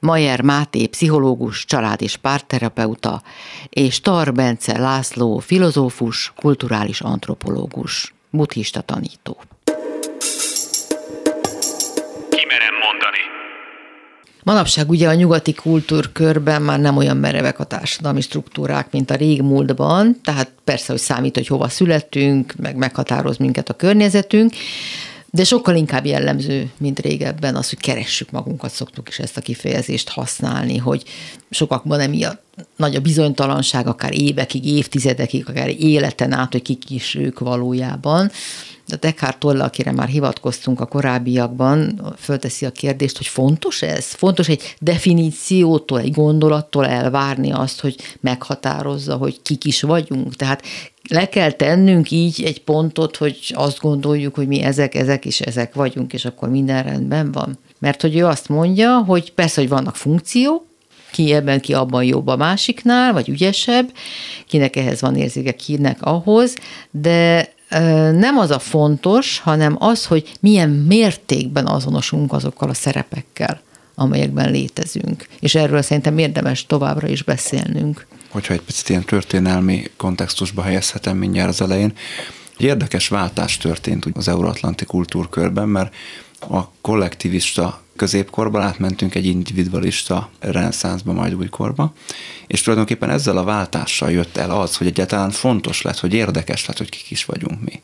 Majer Máté, pszichológus, család- és párterapeuta, és Tar Bence László, filozófus, kulturális antropológus, buddhista tanító. Kimerem mondani. Manapság ugye a nyugati kultúrkörben már nem olyan merevek a társadalmi struktúrák, mint a régmúltban, tehát persze, hogy számít, hogy hova születtünk, meg meghatároz minket a környezetünk, de sokkal inkább jellemző, mint régebben az, hogy keressük magunkat, szoktuk is ezt a kifejezést használni, hogy sokakban emiatt nagy a bizonytalanság, akár évekig, évtizedekig, akár életen át, hogy kik is ők valójában. De Eckhart Tolle, akire már hivatkoztunk a korábbiakban, fölteszi a kérdést, hogy fontos ez? Fontos egy definíciótól, egy gondolattól elvárni azt, hogy meghatározza, hogy kik is vagyunk. Tehát le kell tennünk így egy pontot, hogy azt gondoljuk, hogy mi ezek, ezek is ezek vagyunk, és akkor minden rendben van. Mert hogy ő azt mondja, hogy persze, hogy vannak funkciók, ki ebben, ki abban jobb a másiknál, vagy ügyesebb, kinek ehhez van érzéke, kinek ahhoz, de nem az a fontos, hanem az, hogy milyen mértékben azonosulunk azokkal a szerepekkel, amelyekben létezünk. És erről szerintem érdemes továbbra is beszélnünk. Hogyha egy picit ilyen történelmi kontextusba helyezhetem mindjárt az elején, egy érdekes váltás történt az euróatlanti kultúrkörben, mert a kollektivista középkorban átmentünk egy individualista reneszánszba, majd újkorba, és tulajdonképpen ezzel a váltással jött el az, hogy egyáltalán fontos lett, hogy érdekes lett, hogy kik is vagyunk mi.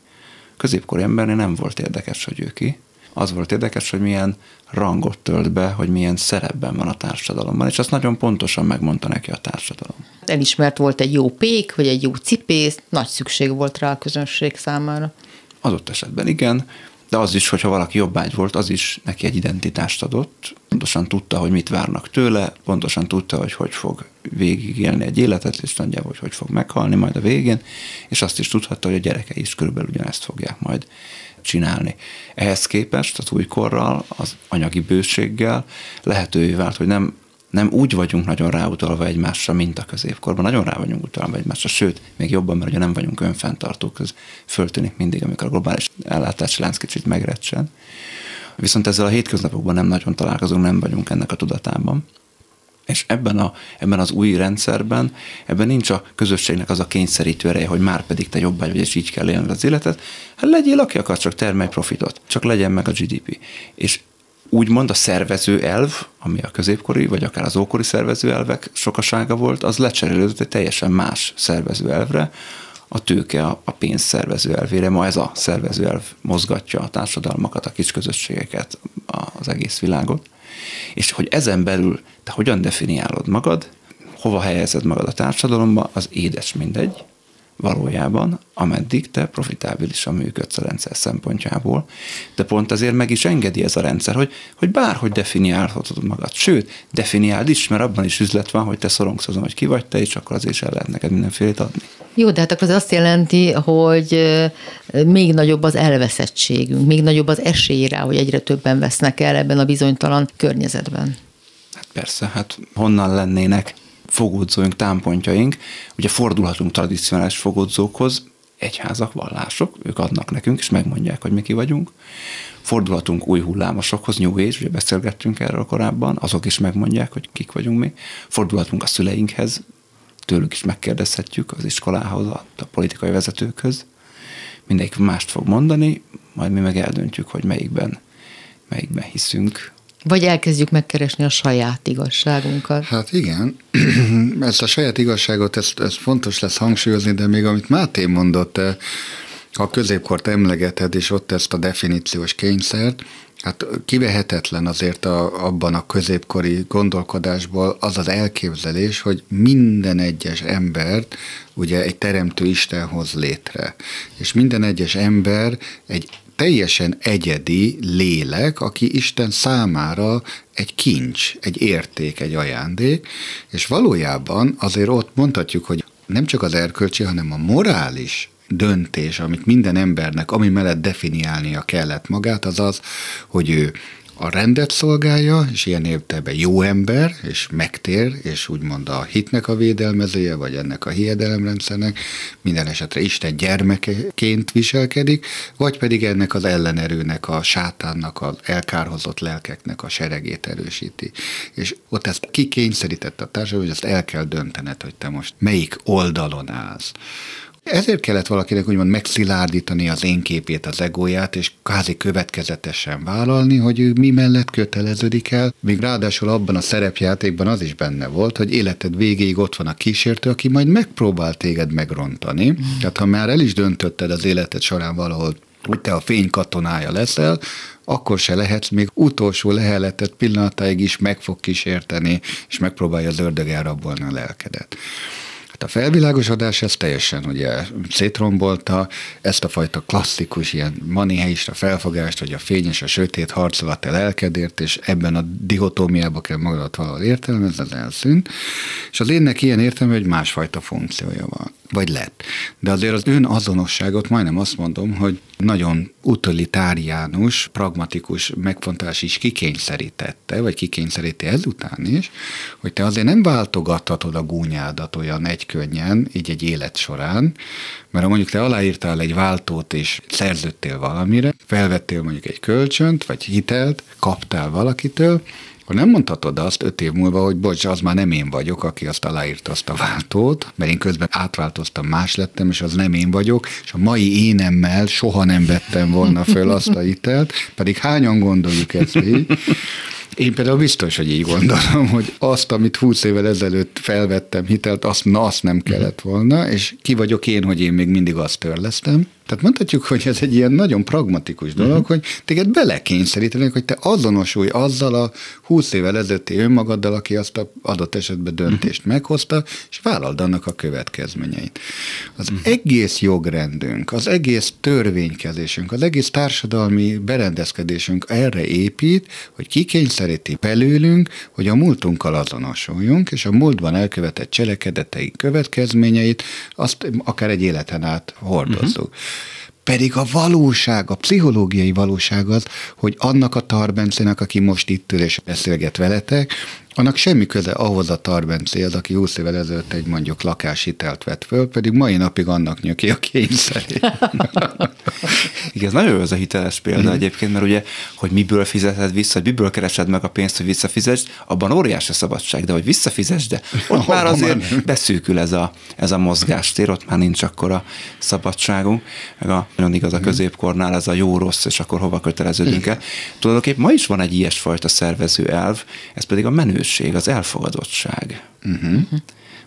Középkori embernél nem volt érdekes, hogy ő ki, az volt érdekes, hogy milyen rangot tölt be, hogy milyen szerepben van a társadalomban, és azt nagyon pontosan megmondta neki a társadalom. Elismert volt egy jó pék, vagy egy jó cipész, nagy szükség volt rá a közönség számára. Adott esetben igen, de az is, hogyha valaki jobbágy volt, az is neki egy identitást adott, pontosan tudta, hogy mit várnak tőle, pontosan tudta, hogy hogy fog végigélni egy életet, és nagyjából, hogy hogy fog meghalni majd a végén, és azt is tudhatta, hogy a gyerekei is körülbelül ugyanezt fogják majd csinálni. Ehhez képest az újkorral, az anyagi bőséggel lehetővé vált, hogy nem nem úgy vagyunk nagyon ráutalva egymásra, mint a középkorban. Nagyon rá vagyunk utalva egymásra, sőt, még jobban, mert ugye nem vagyunk önfenntartók, ez föltűnik mindig, amikor a globális ellátási lánc kicsit megrecsen. Viszont ezzel a hétköznapokban nem nagyon találkozunk, nem vagyunk ennek a tudatában. És ebben, a, ebben az új rendszerben, ebben nincs a közösségnek az a kényszerítő ereje, hogy már pedig te jobb vagy, és így kell élned az életet. Hát legyél, aki akar, csak termelj profitot, csak legyen meg a GDP. És úgymond a szervező elv, ami a középkori, vagy akár az ókori szervező elvek sokasága volt, az lecserélődött egy teljesen más szervező elvre, a tőke a, pénz szervező elvére. Ma ez a szervező elv mozgatja a társadalmakat, a kisközösségeket, az egész világot. És hogy ezen belül te hogyan definiálod magad, hova helyezed magad a társadalomba, az édes mindegy, valójában, ameddig te profitábilisan működsz a rendszer szempontjából, de pont azért meg is engedi ez a rendszer, hogy, hogy bárhogy definiálhatod magad. Sőt, definiáld is, mert abban is üzlet van, hogy te szorongsz azon, hogy ki vagy te, és akkor azért is el lehet neked mindenfélét adni. Jó, de hát akkor az azt jelenti, hogy még nagyobb az elveszettségünk, még nagyobb az esély rá, hogy egyre többen vesznek el ebben a bizonytalan környezetben. Hát persze, hát honnan lennének fogódzóink, támpontjaink, ugye fordulhatunk tradicionális fogódzókhoz, egyházak, vallások, ők adnak nekünk, és megmondják, hogy mi ki vagyunk. Fordulhatunk új hullámosokhoz, New Age, ugye beszélgettünk erről korábban, azok is megmondják, hogy kik vagyunk mi. Fordulhatunk a szüleinkhez, tőlük is megkérdezhetjük, az iskolához, a, politikai vezetőkhöz. Mindegyik mást fog mondani, majd mi meg eldöntjük, hogy melyikben, melyikben hiszünk, vagy elkezdjük megkeresni a saját igazságunkat. Hát igen, ezt a saját igazságot, ezt, ezt fontos lesz hangsúlyozni, de még amit Máté mondott, eh, a középkort emlegeted, és ott ezt a definíciós kényszert, Hát kivehetetlen azért a, abban a középkori gondolkodásból az az elképzelés, hogy minden egyes embert ugye egy teremtő Isten hoz létre. És minden egyes ember egy teljesen egyedi lélek, aki Isten számára egy kincs, egy érték, egy ajándék, és valójában azért ott mondhatjuk, hogy nem csak az erkölcsi, hanem a morális döntés, amit minden embernek, ami mellett definiálnia kellett magát, az az, hogy ő a rendet szolgálja, és ilyen értelemben jó ember, és megtér, és úgymond a hitnek a védelmezője, vagy ennek a hiedelemrendszernek, minden esetre Isten gyermekeként viselkedik, vagy pedig ennek az ellenerőnek, a sátánnak, az elkárhozott lelkeknek a seregét erősíti. És ott ezt kikényszerítette a társadalom, hogy ezt el kell döntened, hogy te most melyik oldalon állsz. Ezért kellett valakinek úgymond megszilárdítani az én képét, az egóját, és kázi következetesen vállalni, hogy ő mi mellett köteleződik el. Még ráadásul abban a szerepjátékban az is benne volt, hogy életed végéig ott van a kísértő, aki majd megpróbál téged megrontani. Mm. Tehát ha már el is döntötted az életed során valahol hogy te a fény katonája leszel, akkor se lehetsz, még utolsó leheletet pillanatáig is meg fog kísérteni, és megpróbálja az ördög elrabolni a lelkedet. Hát a felvilágosodás ez teljesen ugye szétrombolta ezt a fajta klasszikus ilyen maniheista felfogást, hogy a fény és a sötét harcolat el elkedért, és ebben a dihotómiába kell magadat valahol értelmezni, az elszűnt. És az énnek ilyen értelme, hogy másfajta funkciója van vagy lett. De azért az ön azonosságot majdnem azt mondom, hogy nagyon utilitáriánus, pragmatikus megfontolás is kikényszerítette, vagy kikényszeríti ezután is, hogy te azért nem váltogathatod a gúnyádat olyan egykönnyen, így egy élet során, mert ha mondjuk te aláírtál egy váltót és szerződtél valamire, felvettél mondjuk egy kölcsönt, vagy hitelt, kaptál valakitől, akkor nem mondhatod azt öt év múlva, hogy bocs, az már nem én vagyok, aki azt aláírta azt a váltót, mert én közben átváltoztam, más lettem, és az nem én vagyok, és a mai énemmel soha nem vettem volna föl azt a hitelt, pedig hányan gondoljuk ezt így. Én például biztos, hogy így gondolom, hogy azt, amit 20 évvel ezelőtt felvettem hitelt, azt, na, azt nem kellett volna, és ki vagyok én, hogy én még mindig azt törlesztem. Tehát mondhatjuk, hogy ez egy ilyen nagyon pragmatikus dolog, uh-huh. hogy téged belekényszerítenek, hogy te azonosulj azzal a 20 évvel ezelőtti önmagaddal, aki azt a adott esetben döntést uh-huh. meghozta, és vállald annak a következményeit. Az uh-huh. egész jogrendünk, az egész törvénykezésünk, az egész társadalmi berendezkedésünk erre épít, hogy kikényszeríti belőlünk, hogy a múltunkkal azonosuljunk, és a múltban elkövetett cselekedeteink következményeit azt akár egy életen át hordozzuk. Uh-huh. Pedig a valóság, a pszichológiai valóság az, hogy annak a Tarbencének, aki most itt ül és beszélget veletek, annak semmi köze ahhoz a tarbencéhez, aki 20 évvel ezelőtt egy mondjuk lakáshitelt vett föl, pedig mai napig annak nyöki a kényszerét. Igen, ez nagyon jó ez a hiteles példa mm. egyébként, mert ugye, hogy miből fizeted vissza, hogy miből keresed meg a pénzt, hogy visszafizesd, abban óriási a szabadság, de hogy visszafizesd, de ott már azért beszűkül ez a, ez a mozgástér, ott már nincs akkor a szabadságunk, meg a, nagyon igaz a mhm. középkornál ez a jó-rossz, és akkor hova köteleződünk el. Tulajdonképpen ma is van egy ilyesfajta szervező elv, ez pedig a menő felelősség, az elfogadottság. Uh-huh.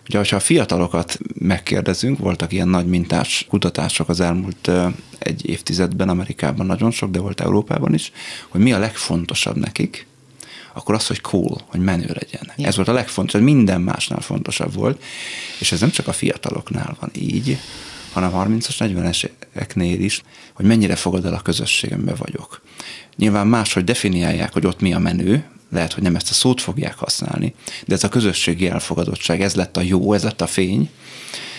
Ugye, ha a fiatalokat megkérdezünk, voltak ilyen nagy mintás kutatások az elmúlt egy évtizedben, Amerikában nagyon sok, de volt Európában is, hogy mi a legfontosabb nekik, akkor az, hogy cool, hogy menő legyen. Ja. Ez volt a legfontosabb, minden másnál fontosabb volt, és ez nem csak a fiataloknál van így, hanem 30-as, 40-eseknél is, hogy mennyire fogad el a közösségembe vagyok. Nyilván más, hogy definiálják, hogy ott mi a menő, lehet, hogy nem ezt a szót fogják használni, de ez a közösségi elfogadottság, ez lett a jó, ez lett a fény,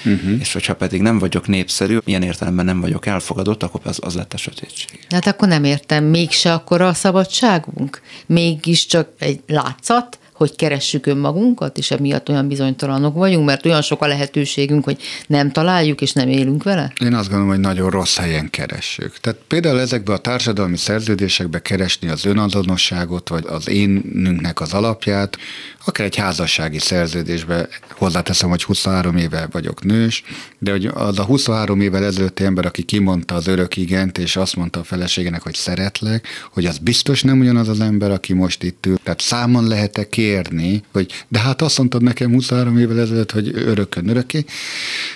Uh-huh. És hogyha pedig nem vagyok népszerű, ilyen értelemben nem vagyok elfogadott, akkor az, az lett a sötétség. Hát akkor nem értem, mégse akkor a szabadságunk? Mégis csak egy látszat? Hogy keressük önmagunkat, és emiatt olyan bizonytalanok vagyunk, mert olyan sok a lehetőségünk, hogy nem találjuk, és nem élünk vele? Én azt gondolom, hogy nagyon rossz helyen keressük. Tehát például ezekbe a társadalmi szerződésekbe keresni az önazonosságot, vagy az énünknek az alapját, akár egy házassági szerződésbe, hozzáteszem, hogy 23 éve vagyok nős, de hogy az a 23 évvel ezelőtti ember, aki kimondta az örök igent, és azt mondta a feleségének, hogy szeretlek, hogy az biztos nem ugyanaz az ember, aki most itt ül. Tehát számon lehet-e kérni, hogy de hát azt mondtad nekem 23 évvel ezelőtt, hogy örökön örökké.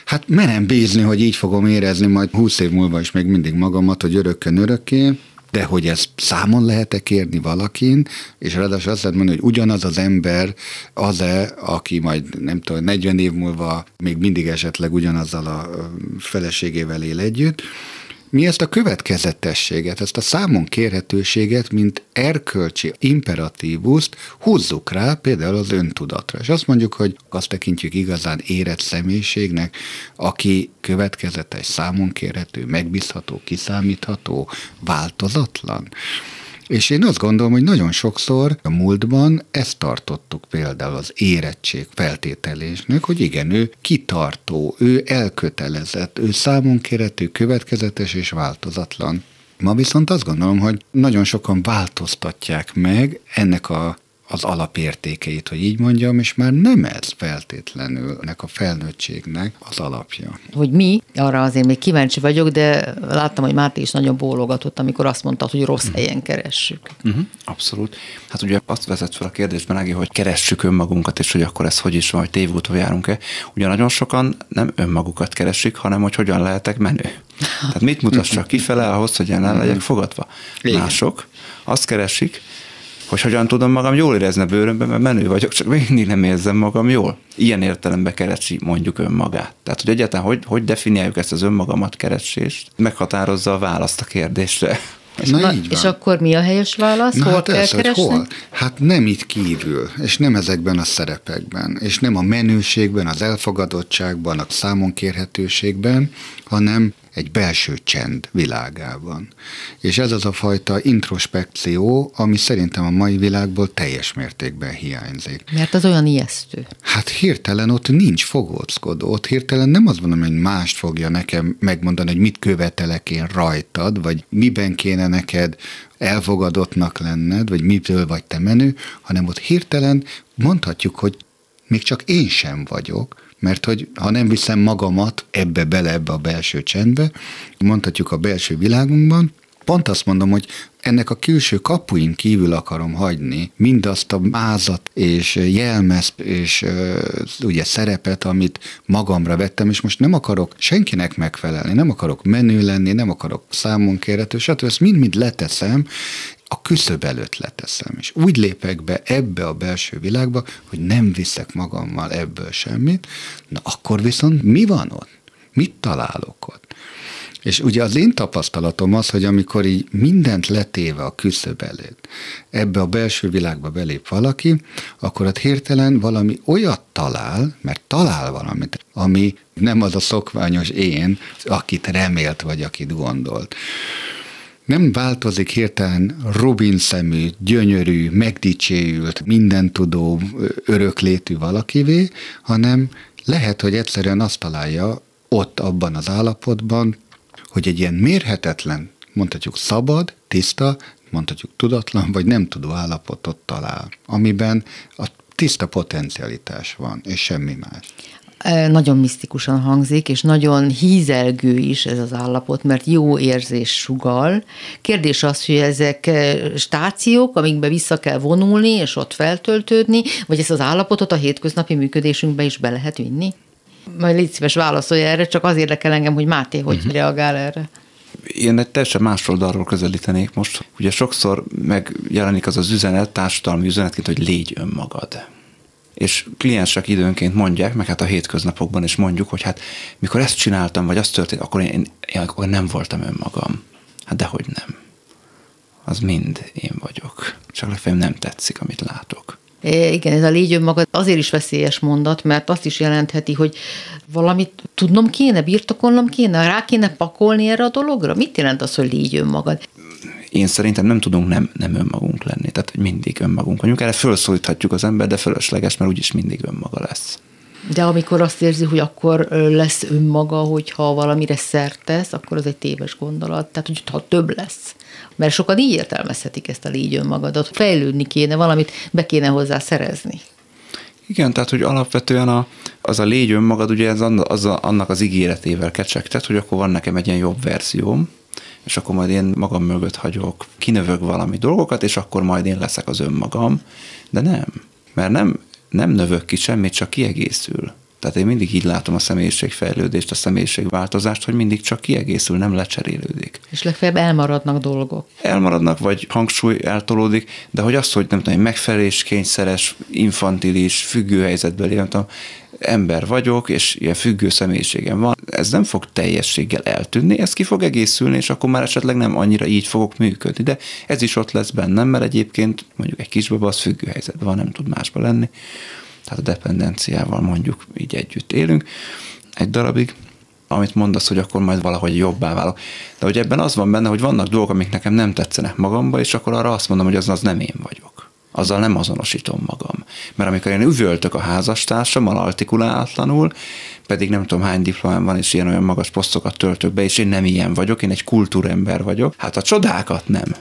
Hát merem bízni, hogy így fogom érezni majd 20 év múlva is még mindig magamat, hogy örökön örökké, de hogy ezt számon lehet-e kérni valakin, és ráadásul azt lehet mondani, hogy ugyanaz az ember az-e, aki majd nem tudom, 40 év múlva még mindig esetleg ugyanazzal a feleségével él együtt, mi ezt a következetességet, ezt a számon kérhetőséget, mint erkölcsi imperatívuszt húzzuk rá például az öntudatra. És azt mondjuk, hogy azt tekintjük igazán érett személyiségnek, aki következetes, számon kérhető, megbízható, kiszámítható, változatlan. És én azt gondolom, hogy nagyon sokszor a múltban ezt tartottuk például az érettség feltételésnek, hogy igen, ő kitartó, ő elkötelezett, ő számon kérető, következetes és változatlan. Ma viszont azt gondolom, hogy nagyon sokan változtatják meg ennek a az alapértékeit, hogy így mondjam, és már nem ez feltétlenül ennek a felnőttségnek az alapja. Hogy mi, arra azért még kíváncsi vagyok, de láttam, hogy Máté is nagyon bólogatott, amikor azt mondta, hogy rossz uh-huh. helyen keressük. Uh-huh. Abszolút. Hát ugye azt vezet fel a kérdésben, Ági, hogy keressük önmagunkat, és hogy akkor ez hogy is van, hogy tévúton járunk-e. Ugye nagyon sokan nem önmagukat keresik, hanem hogy hogyan lehetek menő. Tehát mit mutassak kifele ahhoz, hogy jelen legyek fogadva. Igen. Mások azt keresik, hogy hogyan tudom magam jól érezni a bőrömben, mert menő vagyok, csak mindig nem érzem magam jól. Ilyen értelemben keresi mondjuk önmagát. Tehát, hogy egyáltalán hogy, hogy definiáljuk ezt az önmagamat keresést, meghatározza a választ a kérdésre. Na, Na így van. És akkor mi a helyes válasz? Na, hol hát kell ez, keresni? Hol? Hát nem itt kívül, és nem ezekben a szerepekben, és nem a menőségben, az elfogadottságban, a számonkérhetőségben, hanem egy belső csend világában. És ez az a fajta introspekció, ami szerintem a mai világból teljes mértékben hiányzik. Mert az olyan ijesztő. Hát hirtelen ott nincs fogóckodó, ott hirtelen nem az mondom, hogy mást fogja nekem megmondani, hogy mit követelek én rajtad, vagy miben kéne neked elfogadottnak lenned, vagy mitől vagy te menő, hanem ott hirtelen mondhatjuk, hogy még csak én sem vagyok, mert hogy ha nem viszem magamat ebbe bele, ebbe a belső csendbe, mondhatjuk a belső világunkban, pont azt mondom, hogy ennek a külső kapuin kívül akarom hagyni mindazt a mázat és jelmezt és ugye szerepet, amit magamra vettem, és most nem akarok senkinek megfelelni, nem akarok menő lenni, nem akarok számon kérhető, stb. Ezt mind-mind leteszem, a küszöb előtt leteszem, és úgy lépek be ebbe a belső világba, hogy nem viszek magammal ebből semmit, na akkor viszont mi van ott? Mit találok ott? És ugye az én tapasztalatom az, hogy amikor így mindent letéve a küszöb előtt, ebbe a belső világba belép valaki, akkor ott hirtelen valami olyat talál, mert talál valamit, ami nem az a szokványos én, akit remélt, vagy akit gondolt nem változik hirtelen Robin szemű, gyönyörű, megdicséült, mindentudó, öröklétű valakivé, hanem lehet, hogy egyszerűen azt találja ott abban az állapotban, hogy egy ilyen mérhetetlen, mondhatjuk szabad, tiszta, mondhatjuk tudatlan, vagy nem tudó állapotot talál, amiben a tiszta potencialitás van, és semmi más nagyon misztikusan hangzik, és nagyon hízelgő is ez az állapot, mert jó érzés sugal. Kérdés az, hogy ezek stációk, amikbe vissza kell vonulni, és ott feltöltődni, vagy ezt az állapotot a hétköznapi működésünkbe is be lehet vinni? Majd légy szíves válaszolj erre, csak az érdekel engem, hogy Máté hogy uh-huh. reagál erre. Én egy teljesen más oldalról közelítenék most. Ugye sokszor megjelenik az az üzenet, társadalmi üzenetként, hogy légy önmagad és kliensek időnként mondják, meg hát a hétköznapokban is mondjuk, hogy hát mikor ezt csináltam, vagy azt történt, akkor én, én akkor nem voltam önmagam. Hát dehogy nem. Az mind én vagyok. Csak legfeljebb nem tetszik, amit látok. É, igen, ez a légy önmagad azért is veszélyes mondat, mert azt is jelentheti, hogy valamit tudnom kéne, birtokolnom kéne, rá kéne pakolni erre a dologra. Mit jelent az, hogy légy önmagad? Én szerintem nem tudunk nem, nem önmagunk lenni, tehát mindig önmagunk vagyunk. Erre felszólíthatjuk az ember, de fölösleges, mert úgyis mindig önmaga lesz. De amikor azt érzi, hogy akkor lesz önmaga, hogyha valamire szert tesz, akkor az egy téves gondolat. Tehát, hogy ha több lesz. Mert sokan így értelmezhetik ezt a légy önmagadat. Fejlődni kéne, valamit be kéne hozzá szerezni. Igen, tehát, hogy alapvetően a, az a légy önmagad, ugye ez az, annak az ígéretével kecsegtet, hogy akkor van nekem egy ilyen jobb verzióm, és akkor majd én magam mögött hagyok, kinövök valami dolgokat, és akkor majd én leszek az önmagam, de nem. mert nem, nem növök ki semmit, csak kiegészül. Tehát én mindig így látom a személyiségfejlődést, a személyiségváltozást, hogy mindig csak kiegészül, nem lecserélődik. És legfeljebb elmaradnak dolgok. Elmaradnak, vagy hangsúly eltolódik, de hogy az, hogy nem tudom, megfelelés kényszeres, infantilis, függő helyzetbeli, nem tudom, ember vagyok, és ilyen függő személyiségem van, ez nem fog teljességgel eltűnni, ez ki fog egészülni, és akkor már esetleg nem annyira így fogok működni, de ez is ott lesz bennem, mert egyébként mondjuk egy kisbaba az függő helyzetben van, nem tud másba lenni tehát a dependenciával mondjuk így együtt élünk egy darabig, amit mondasz, hogy akkor majd valahogy jobbá válok. De hogy ebben az van benne, hogy vannak dolgok, amik nekem nem tetszenek magamba, és akkor arra azt mondom, hogy az, az nem én vagyok. Azzal nem azonosítom magam. Mert amikor én üvöltök a házastársammal artikulálatlanul, pedig nem tudom hány diplomám van, és ilyen olyan magas posztokat töltök be, és én nem ilyen vagyok, én egy kultúrember vagyok, hát a csodákat nem.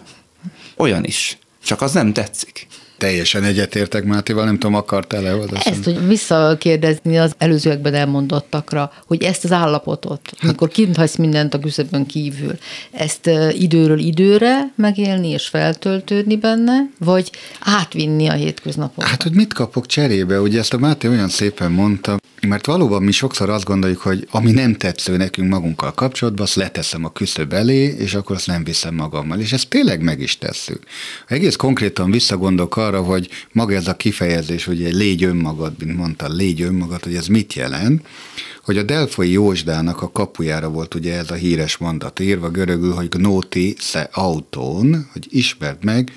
Olyan is. Csak az nem tetszik. Teljesen egyetértek Mátéval, nem tudom, akartál-e Ezt, hogy visszakérdezni az előzőekben elmondottakra, hogy ezt az állapotot, hát, amikor kint hagysz mindent a küszöbön kívül, ezt időről időre megélni és feltöltődni benne, vagy átvinni a hétköznapokba? Hát, hogy mit kapok cserébe? Ugye ezt a Máté olyan szépen mondta, mert valóban mi sokszor azt gondoljuk, hogy ami nem tetsző nekünk magunkkal kapcsolatban, azt leteszem a küszöb elé, és akkor azt nem viszem magammal. És ezt tényleg meg is tesszük. Egész konkrétan visszagondolok arra, hogy maga ez a kifejezés, hogy egy légy önmagad, mint mondta, légy önmagad, hogy ez mit jelent, hogy a Delfoi Jósdának a kapujára volt ugye ez a híres mondat írva görögül, hogy gnóti se autón, hogy ismerd meg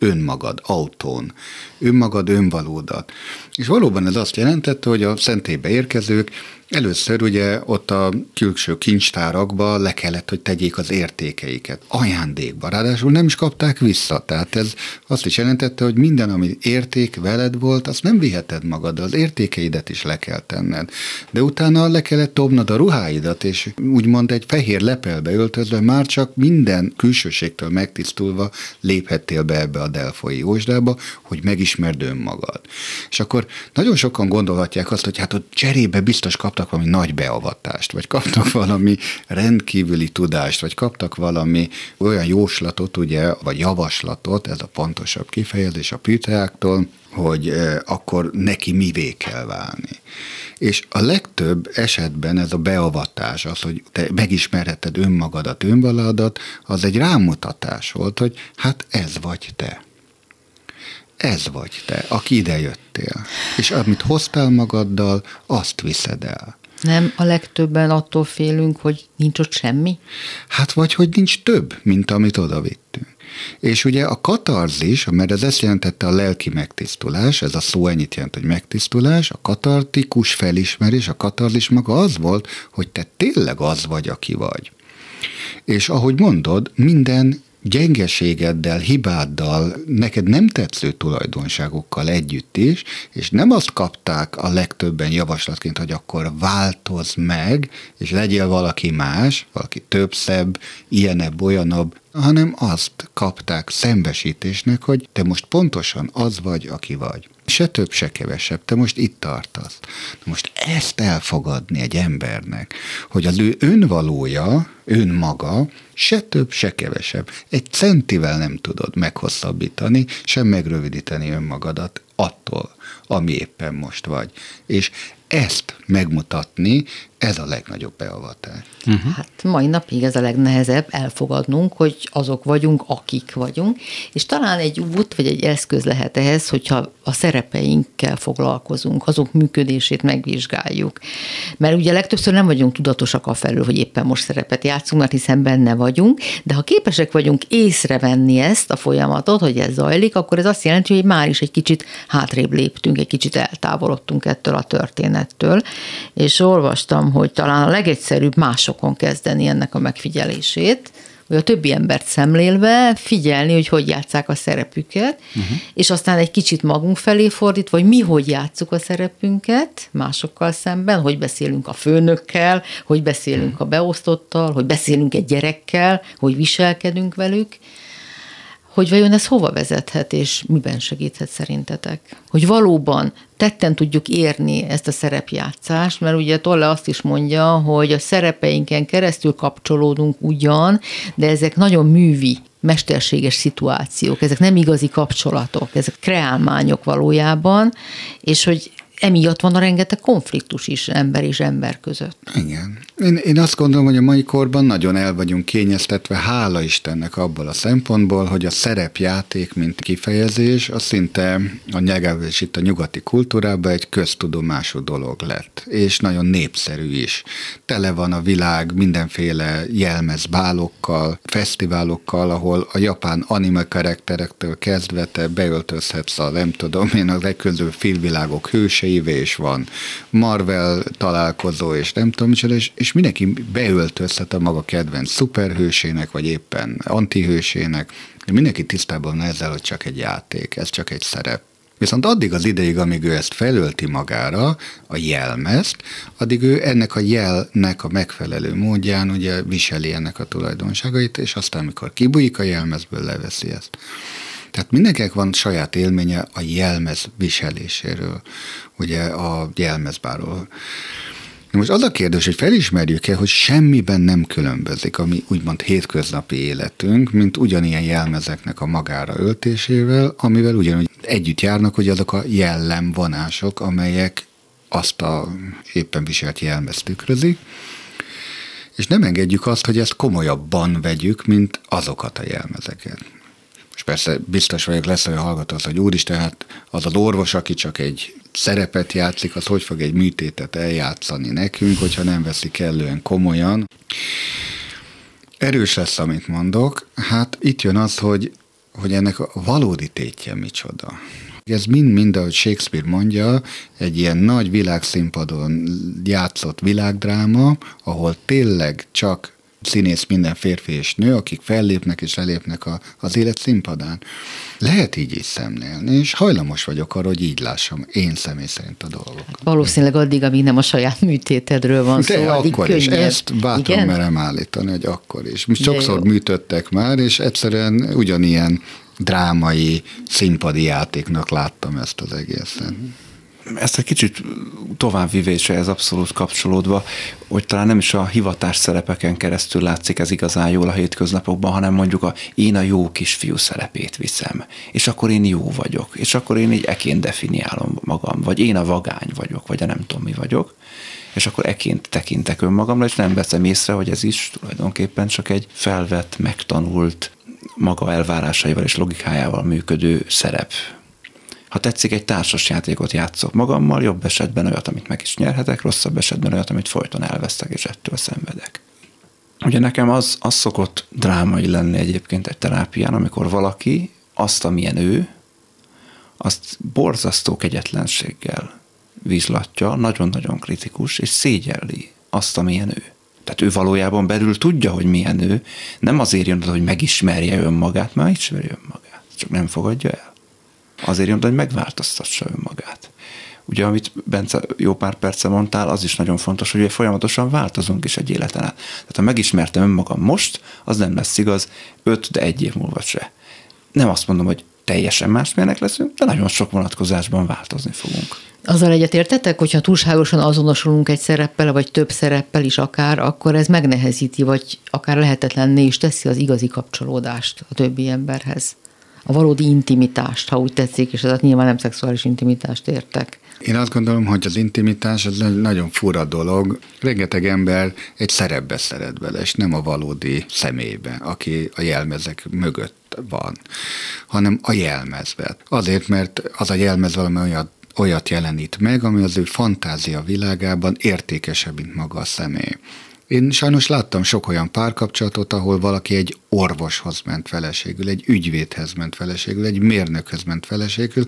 önmagad, autón, önmagad, önvalódat. És valóban ez azt jelentette, hogy a szentébe érkezők Először ugye ott a külső kincstárakba le kellett, hogy tegyék az értékeiket. Ajándékba. Ráadásul nem is kapták vissza. Tehát ez azt is jelentette, hogy minden, ami érték veled volt, azt nem viheted magad, az értékeidet is le kell tenned. De utána le kellett dobnod a ruháidat, és úgymond egy fehér lepelbe öltözve már csak minden külsőségtől megtisztulva léphettél be ebbe a Delfoi Jósdába, hogy megismerd önmagad. És akkor nagyon sokan gondolhatják azt, hogy hát ott cserébe biztos kaptak kaptak valami nagy beavatást, vagy kaptak valami rendkívüli tudást, vagy kaptak valami olyan jóslatot, ugye, vagy javaslatot, ez a pontosabb kifejezés a püteáktól, hogy eh, akkor neki mivé kell válni. És a legtöbb esetben ez a beavatás, az, hogy te megismerheted önmagadat, önvaladat, az egy rámutatás volt, hogy hát ez vagy te ez vagy te, aki idejöttél. És amit hoztál magaddal, azt viszed el. Nem, a legtöbben attól félünk, hogy nincs ott semmi? Hát vagy, hogy nincs több, mint amit oda vittünk. És ugye a katarzis, mert ez ezt jelentette a lelki megtisztulás, ez a szó ennyit jelent, hogy megtisztulás, a katartikus felismerés, a katarzis maga az volt, hogy te tényleg az vagy, aki vagy. És ahogy mondod, minden gyengeségeddel, hibáddal, neked nem tetsző tulajdonságokkal együtt is, és nem azt kapták a legtöbben javaslatként, hogy akkor változ meg, és legyél valaki más, valaki több szebb, ilyenebb, olyanabb, hanem azt kapták szembesítésnek, hogy te most pontosan az vagy, aki vagy. Se több, se kevesebb, te most itt tartasz. Most ezt elfogadni egy embernek, hogy az ő önvalója, önmaga, se több, se kevesebb. Egy centivel nem tudod meghosszabbítani, sem megrövidíteni önmagadat attól, ami éppen most vagy. És ezt megmutatni, ez a legnagyobb beavatás. Uh-huh. Hát mai napig ez a legnehezebb elfogadnunk, hogy azok vagyunk, akik vagyunk, és talán egy út vagy egy eszköz lehet ehhez, hogyha a szerepeinkkel foglalkozunk, azok működését megvizsgáljuk. Mert ugye legtöbbször nem vagyunk tudatosak a felül, hogy éppen most szerepet játszunk, mert hiszen benne vagyunk, de ha képesek vagyunk észrevenni ezt a folyamatot, hogy ez zajlik, akkor ez azt jelenti, hogy már is egy kicsit hátrébb léptünk, egy kicsit eltávolodtunk ettől a történettől, és olvastam hogy talán a legegyszerűbb másokon kezdeni ennek a megfigyelését, hogy a többi embert szemlélve figyelni, hogy hogy játszák a szerepüket, uh-huh. és aztán egy kicsit magunk felé fordítva, hogy mi hogy játszuk a szerepünket másokkal szemben, hogy beszélünk a főnökkel, hogy beszélünk a beosztottal, hogy beszélünk egy gyerekkel, hogy viselkedünk velük, hogy vajon ez hova vezethet, és miben segíthet szerintetek? Hogy valóban tetten tudjuk érni ezt a szerepjátszást, mert ugye Tolle azt is mondja, hogy a szerepeinken keresztül kapcsolódunk ugyan, de ezek nagyon művi mesterséges szituációk, ezek nem igazi kapcsolatok, ezek kreálmányok valójában, és hogy emiatt van a rengeteg konfliktus is ember és ember között. Igen. Én, én azt gondolom, hogy a mai korban nagyon el vagyunk kényeztetve, hála Istennek abból a szempontból, hogy a szerepjáték, mint kifejezés, az szinte a nyelvez itt a nyugati kultúrában egy köztudomású dolog lett, és nagyon népszerű is. Tele van a világ mindenféle jelmezbálokkal, fesztiválokkal, ahol a japán anime karakterektől kezdve te beöltözhetsz a nem tudom én a legközül filmvilágok hőseivé, és van Marvel találkozó, és nem tudom micsoda, és, és mindenki beöltözhet a maga kedvenc szuperhősének, vagy éppen antihősének. Mindenki tisztában van ezzel, hogy csak egy játék, ez csak egy szerep. Viszont addig az ideig, amíg ő ezt felölti magára, a jelmezt, addig ő ennek a jelnek a megfelelő módján ugye viseli ennek a tulajdonságait, és aztán, amikor kibújik a jelmezből, leveszi ezt. Tehát mindenkinek van saját élménye a jelmez viseléséről, ugye a jelmezbáról. Most az a kérdés, hogy felismerjük-e, hogy semmiben nem különbözik a mi úgymond hétköznapi életünk, mint ugyanilyen jelmezeknek a magára öltésével, amivel ugyanúgy együtt járnak, hogy azok a jellemvonások, amelyek azt a éppen viselt jelmezt tükrözik, és nem engedjük azt, hogy ezt komolyabban vegyük, mint azokat a jelmezeket. Persze biztos vagyok, lesz olyan hallgató, hogy úristen, hát az az orvos, aki csak egy szerepet játszik, az hogy fog egy műtétet eljátszani nekünk, hogyha nem veszik kellően komolyan. Erős lesz, amit mondok. Hát itt jön az, hogy, hogy ennek a valódi tétje micsoda. Ez mind-mind, ahogy Shakespeare mondja, egy ilyen nagy világszínpadon játszott világdráma, ahol tényleg csak színész minden férfi és nő, akik fellépnek és lelépnek a, az élet színpadán. Lehet így is szemlélni, és hajlamos vagyok arra, hogy így lássam én személy szerint a dolgokat. Valószínűleg addig, amíg nem a saját műtétedről van De szó, addig akkor könnyebb. is, ezt bátran Igen? merem állítani, hogy akkor is. De sokszor műtöttek már, és egyszerűen ugyanilyen drámai, színpadi játéknak láttam ezt az egészet. Ezt egy kicsit továbbvivésre ez abszolút kapcsolódva, hogy talán nem is a hivatás szerepeken keresztül látszik ez igazán jól a hétköznapokban, hanem mondjuk a én a jó kisfiú szerepét viszem, és akkor én jó vagyok, és akkor én így eként definiálom magam, vagy én a vagány vagyok, vagy a nem tudom mi vagyok, és akkor eként tekintek önmagamra, és nem veszem észre, hogy ez is tulajdonképpen csak egy felvett, megtanult, maga elvárásaival és logikájával működő szerep. Ha tetszik, egy társas játékot játszok magammal, jobb esetben olyat, amit meg is nyerhetek, rosszabb esetben olyat, amit folyton elvesztek, és ettől szenvedek. Ugye nekem az, az szokott drámai lenni egyébként egy terápián, amikor valaki azt, amilyen ő, azt borzasztó kegyetlenséggel vizslatja, nagyon-nagyon kritikus, és szégyelli azt, amilyen ő. Tehát ő valójában belül tudja, hogy milyen ő, nem azért jön oda, hogy megismerje önmagát, mert ismeri önmagát, csak nem fogadja el. Azért jön hogy megváltoztassa önmagát. Ugye, amit Bence jó pár perce mondtál, az is nagyon fontos, hogy folyamatosan változunk is egy életen át. Tehát ha megismertem önmagam most, az nem lesz igaz öt, de egy év múlva se. Nem azt mondom, hogy teljesen másmilyenek leszünk, de nagyon sok vonatkozásban változni fogunk. Azzal egyetértetek, hogyha túlságosan azonosulunk egy szereppel, vagy több szereppel is akár, akkor ez megnehezíti, vagy akár lehetetlenné is teszi az igazi kapcsolódást a többi emberhez. A valódi intimitást, ha úgy tetszik, és ez nyilván nem szexuális intimitást értek. Én azt gondolom, hogy az intimitás az nagyon fura dolog. Rengeteg ember egy szerepbe szeret bele, és nem a valódi személybe, aki a jelmezek mögött van, hanem a jelmezbe. Azért, mert az a jelmez valami olyat, olyat jelenít meg, ami az ő fantázia világában értékesebb, mint maga a személy. Én sajnos láttam sok olyan párkapcsolatot, ahol valaki egy orvoshoz ment feleségül, egy ügyvédhez ment feleségül, egy mérnökhöz ment feleségül,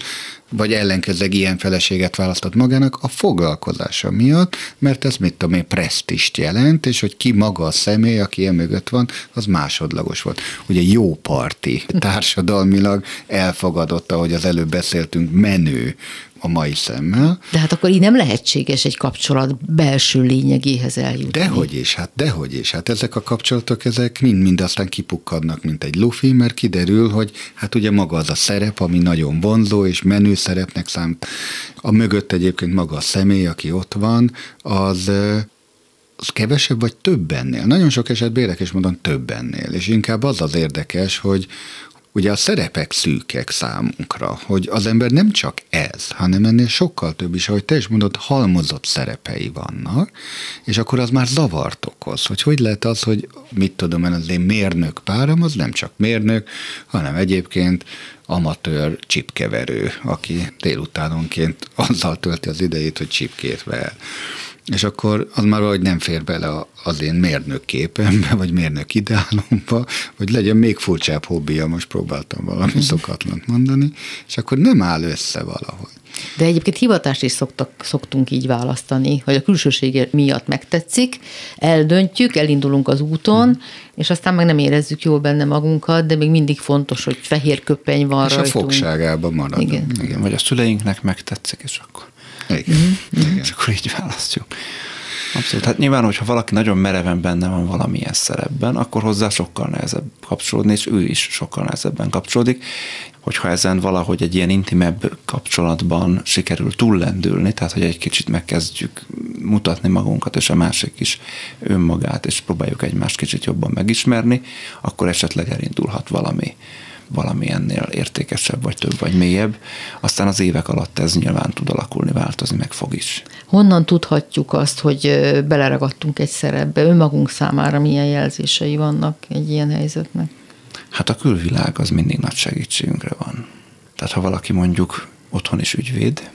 vagy ellenkezőleg ilyen feleséget választott magának a foglalkozása miatt, mert ez mit tudom én, presztist jelent, és hogy ki maga a személy, aki e mögött van, az másodlagos volt. Ugye jó parti, társadalmilag elfogadott, ahogy az előbb beszéltünk, menő a mai szemmel. De hát akkor így nem lehetséges egy kapcsolat belső lényegéhez eljutni. Dehogy is, hát dehogy is. Hát ezek a kapcsolatok, ezek mind-mind aztán kipukkadnak, mint egy lufi, mert kiderül, hogy hát ugye maga az a szerep, ami nagyon vonzó és menő szerepnek számít. A mögött egyébként maga a személy, aki ott van, az az kevesebb vagy több ennél. Nagyon sok esetben érdekes módon több ennél, és inkább az az érdekes, hogy, Ugye a szerepek szűkek számunkra, hogy az ember nem csak ez, hanem ennél sokkal több is, ahogy te is mondod, halmozott szerepei vannak, és akkor az már zavart okoz, hogy hogy lehet az, hogy mit tudom én, az én mérnök párom, az nem csak mérnök, hanem egyébként amatőr csipkeverő, aki délutánonként azzal tölti az idejét, hogy csipkét ver. És akkor az már valahogy nem fér bele az én mérnök képembe, vagy mérnök ideálomba, hogy legyen még furcsább hobbija, most próbáltam valami szokatlant mondani, és akkor nem áll össze valahogy. De egyébként hivatást is szoktak, szoktunk így választani, hogy a külsősége miatt megtetszik, eldöntjük, elindulunk az úton, mm. és aztán meg nem érezzük jól benne magunkat, de még mindig fontos, hogy fehér köpeny van és rajtunk. a fogságában maradunk. Igen. Igen, vagy a szüleinknek megtetszik, és akkor Igen. Mm-hmm. És akkor így választjuk. Abszolút. Hát nyilván, hogyha valaki nagyon mereven benne van valamilyen szerepben, akkor hozzá sokkal nehezebb kapcsolódni, és ő is sokkal nehezebben kapcsolódik. Hogyha ezen valahogy egy ilyen intimebb kapcsolatban sikerül túllendülni, tehát hogy egy kicsit megkezdjük mutatni magunkat, és a másik is önmagát, és próbáljuk egymást kicsit jobban megismerni, akkor esetleg elindulhat valami valami ennél értékesebb, vagy több, vagy mélyebb. Aztán az évek alatt ez nyilván tud alakulni, változni, meg fog is. Honnan tudhatjuk azt, hogy beleragadtunk egy szerepbe? Önmagunk számára milyen jelzései vannak egy ilyen helyzetnek? Hát a külvilág az mindig nagy segítségünkre van. Tehát ha valaki mondjuk otthon is ügyvéd,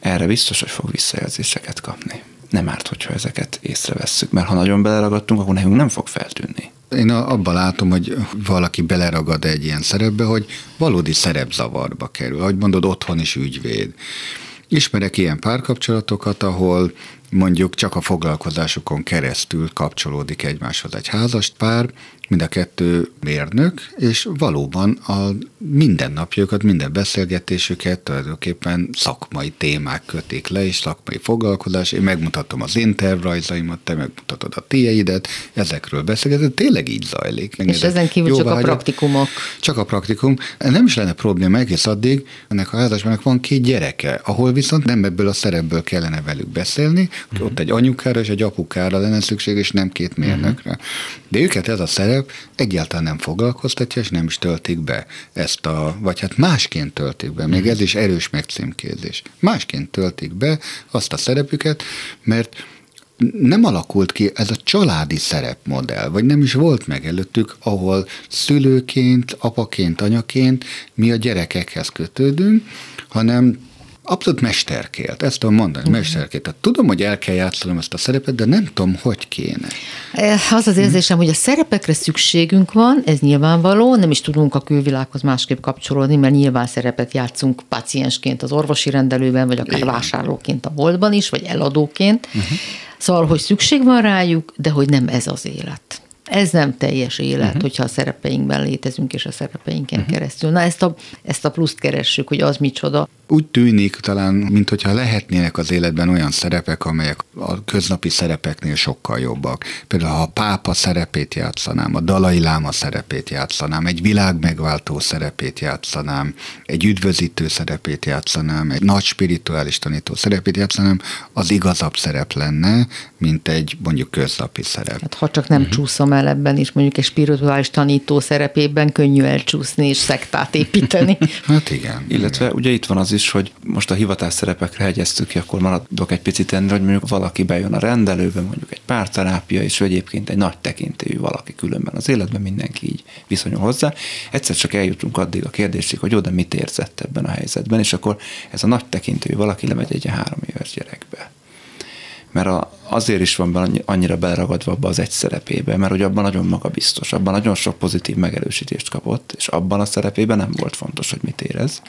erre biztos, hogy fog visszajelzéseket kapni. Nem árt, hogyha ezeket észrevesszük, mert ha nagyon beleragadtunk, akkor nekünk nem fog feltűnni. Én abban látom, hogy valaki beleragad egy ilyen szerepbe, hogy valódi szerepzavarba kerül. Ahogy mondod, otthon is ügyvéd. Ismerek ilyen párkapcsolatokat, ahol mondjuk csak a foglalkozásukon keresztül kapcsolódik egymáshoz egy házas pár, mind a kettő mérnök, és valóban a mindennapjukat, minden beszélgetésüket tulajdonképpen szakmai témák kötik le, és szakmai foglalkozás. Én megmutatom az én tervrajzaimat, te megmutatod a tieidet, ezekről beszélgetünk, tényleg így zajlik. És ezen kívül csak a hagyat, praktikumok. Csak a praktikum. Nem is lenne probléma egész addig, ennek a házasmának van két gyereke, ahol viszont nem ebből a szerepből kellene velük beszélni, uh-huh. ott egy anyukára és egy apukára lenne szükség, és nem két mérnökre. Uh-huh. De őket ez a szerep szerep egyáltalán nem foglalkoztatja, és nem is töltik be ezt a, vagy hát másként töltik be, még ez is erős megcímkézés. Másként töltik be azt a szerepüket, mert nem alakult ki ez a családi szerepmodell, vagy nem is volt meg előttük, ahol szülőként, apaként, anyaként mi a gyerekekhez kötődünk, hanem abszolút mesterkélt, ezt tudom mondani, uh-huh. mesterkélt. Tehát tudom, hogy el kell játszanom ezt a szerepet, de nem tudom, hogy kéne. Eh, az az érzésem, uh-huh. hogy a szerepekre szükségünk van, ez nyilvánvaló, nem is tudunk a külvilághoz másképp kapcsolódni, mert nyilván szerepet játszunk paciensként az orvosi rendelőben, vagy akár Igen. vásárlóként a boltban is, vagy eladóként. Uh-huh. Szóval, hogy szükség van rájuk, de hogy nem ez az élet. Ez nem teljes élet, uh-huh. hogyha a szerepeinkben létezünk, és a szerepeinken uh-huh. keresztül. Na ezt a, ezt a pluszt keressük, hogy az micsoda úgy tűnik talán, mintha lehetnének az életben olyan szerepek, amelyek a köznapi szerepeknél sokkal jobbak. Például ha a pápa szerepét játszanám, a dalai láma szerepét játszanám, egy világ megváltó szerepét játszanám, egy üdvözítő szerepét játszanám, egy nagy spirituális tanító szerepét játszanám, az igazabb szerep lenne, mint egy mondjuk köznapi szerep. Hát, ha csak nem uh-huh. csúszom el ebben is, mondjuk egy spirituális tanító szerepében könnyű elcsúszni és szektát építeni. hát igen. Illetve igen. ugye itt van az is, hogy most a hivatás szerepekre hegyeztük ki, akkor maradok egy picit ennél, hogy mondjuk valaki bejön a rendelőbe, mondjuk egy párterápia, és egyébként egy nagy tekintélyű valaki különben az életben, mindenki így viszonyul hozzá. Egyszer csak eljutunk addig a kérdésig, hogy oda mit érzett ebben a helyzetben, és akkor ez a nagy tekintélyű valaki lemegy egy három éves gyerekbe mert a, azért is van annyira beleragadva abba az egy szerepébe, mert hogy abban nagyon magabiztos, abban nagyon sok pozitív megerősítést kapott, és abban a szerepében nem volt fontos, hogy mit érez